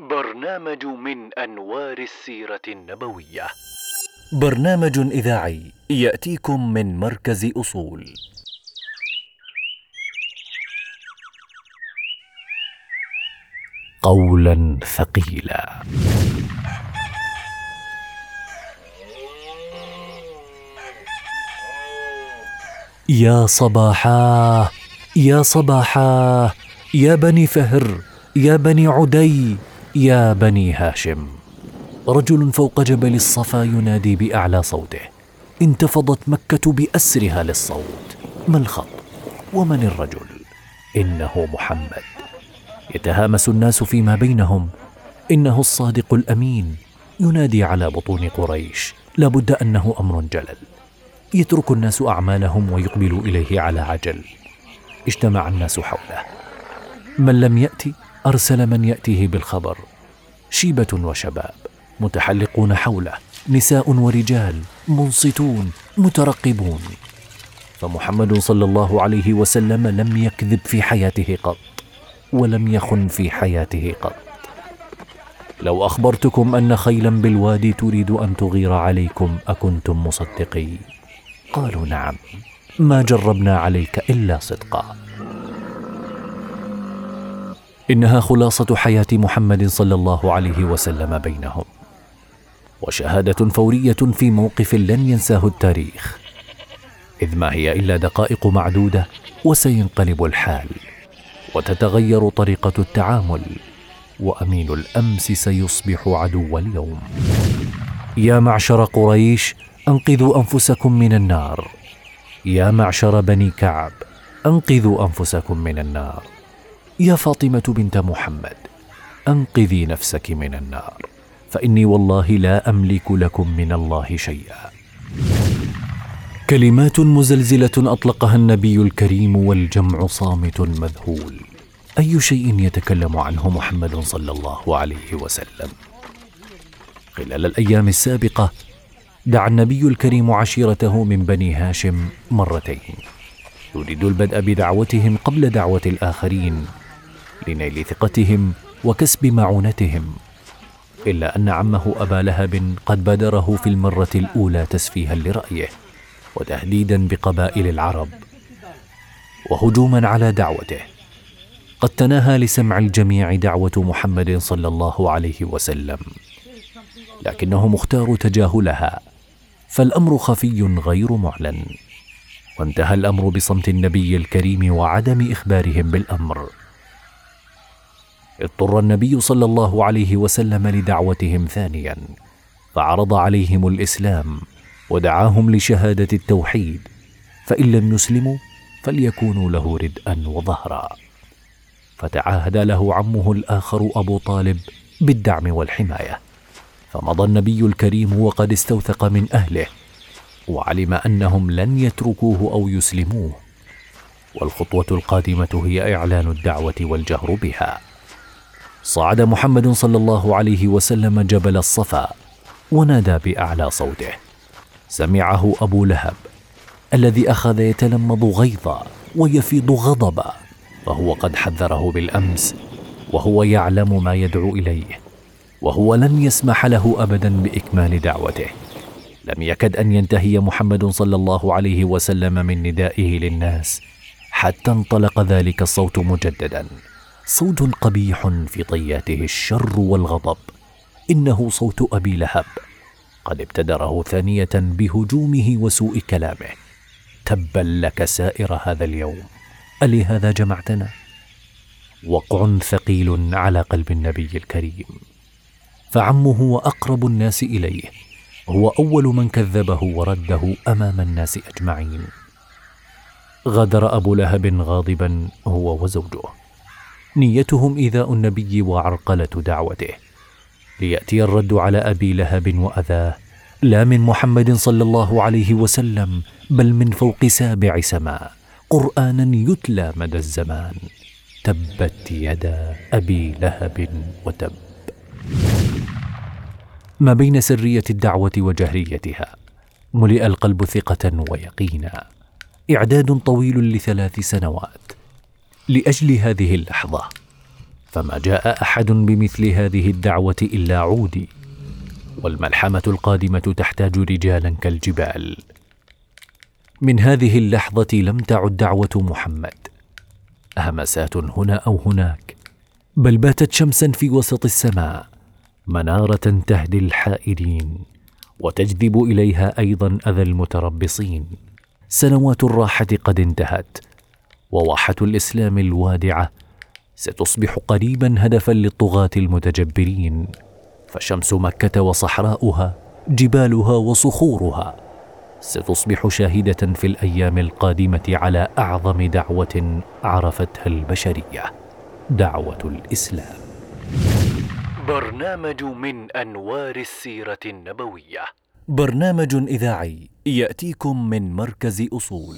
برنامج من أنوار السيرة النبوية. برنامج إذاعي يأتيكم من مركز أصول. قولا ثقيلا. يا صباحاه يا صباحاه يا بني فهر يا بني عدي يا بني هاشم. رجل فوق جبل الصفا ينادي بأعلى صوته. انتفضت مكة بأسرها للصوت. ما الخط؟ ومن الرجل؟ إنه محمد. يتهامس الناس فيما بينهم. إنه الصادق الأمين. ينادي على بطون قريش. لابد أنه أمر جلل. يترك الناس أعمالهم ويقبلوا إليه على عجل. اجتمع الناس حوله. من لم يأتي؟ أرسل من يأتيه بالخبر شيبة وشباب متحلقون حوله نساء ورجال منصتون مترقبون. فمحمد صلى الله عليه وسلم لم يكذب في حياته قط ولم يخن في حياته قط. لو أخبرتكم أن خيلا بالوادي تريد أن تغير عليكم أكنتم مصدقين. قالوا نعم ما جربنا عليك إلا صدقا. إنها خلاصة حياة محمد صلى الله عليه وسلم بينهم. وشهادة فورية في موقف لن ينساه التاريخ. إذ ما هي إلا دقائق معدودة وسينقلب الحال. وتتغير طريقة التعامل. وأمين الأمس سيصبح عدو اليوم. يا معشر قريش أنقذوا أنفسكم من النار. يا معشر بني كعب أنقذوا أنفسكم من النار. يا فاطمة بنت محمد أنقذي نفسك من النار فإني والله لا أملك لكم من الله شيئا. كلمات مزلزلة أطلقها النبي الكريم والجمع صامت مذهول. أي شيء يتكلم عنه محمد صلى الله عليه وسلم؟ خلال الأيام السابقة دعا النبي الكريم عشيرته من بني هاشم مرتين. يريد البدء بدعوتهم قبل دعوة الآخرين. لنيل ثقتهم وكسب معونتهم إلا أن عمه أبا لهب قد بادره في المرة الأولى تسفيها لرأيه وتهديدا بقبائل العرب وهجوما على دعوته. قد تناهى لسمع الجميع دعوة محمد صلى الله عليه وسلم لكنه مختار تجاهلها فالأمر خفي غير معلن وانتهى الأمر بصمت النبي الكريم وعدم إخبارهم بالأمر. اضطر النبي صلى الله عليه وسلم لدعوتهم ثانيا فعرض عليهم الإسلام ودعاهم لشهادة التوحيد فإن لم يسلموا فليكونوا له ردءا وظهرا. فتعاهد له عمه الآخر أبو طالب بالدعم والحماية. فمضى النبي الكريم وقد استوثق من أهله وعلم أنهم لن يتركوه أو يسلموه. والخطوة القادمة هي إعلان الدعوة والجهر بها. صعد محمد صلى الله عليه وسلم جبل الصفا ونادى بأعلى صوته. سمعه أبو لهب الذي أخذ يتلمض غيظا ويفيض غضبا فهو قد حذره بالأمس وهو يعلم ما يدعو إليه وهو لن يسمح له ابدا بإكمال دعوته. لم يكد أن ينتهي محمد صلى الله عليه وسلم من ندائه للناس حتى انطلق ذلك الصوت مجددا. صوت قبيح في طياته الشر والغضب. إنه صوت أبي لهب. قد ابتدره ثانية بهجومه وسوء كلامه. تبا لك سائر هذا اليوم. الهذا جمعتنا؟ وقع ثقيل على قلب النبي الكريم. فعمه وأقرب الناس إليه. هو أول من كذبه ورده أمام الناس أجمعين. غادر أبو لهب غاضبا هو وزوجه. نيتهم إيذاء النبي وعرقلة دعوته. ليأتي الرد على أبي لهب وأذاه لا من محمد صلى الله عليه وسلم بل من فوق سابع سماء قرانا يتلى مدى الزمان. تبت يدا أبي لهب وتب. ما بين سرية الدعوة وجهريتها ملئ القلب ثقة ويقينا. إعداد طويل لثلاث سنوات. لأجل هذه اللحظة. فما جاء أحد بمثل هذه الدعوة إلا عودي. والملحمة القادمة تحتاج رجالا كالجبال. من هذه اللحظة لم تعد دعوة محمد. همسات هنا أو هناك. بل باتت شمسا في وسط السماء منارة تهدي الحائرين وتجذب إليها أيضا أذى المتربصين. سنوات الراحة قد انتهت وواحة الإسلام الوادعة. ستصبح قريبا هدفا للطغاة المتجبرين. فشمس مكة وصحراؤها جبالها وصخورها. ستصبح شاهدة في الأيام القادمة على أعظم دعوة عرفتها البشرية دعوة الإسلام. برنامج من أنوار السيرة النبوية. برنامج إذاعي يأتيكم من مركز أصول.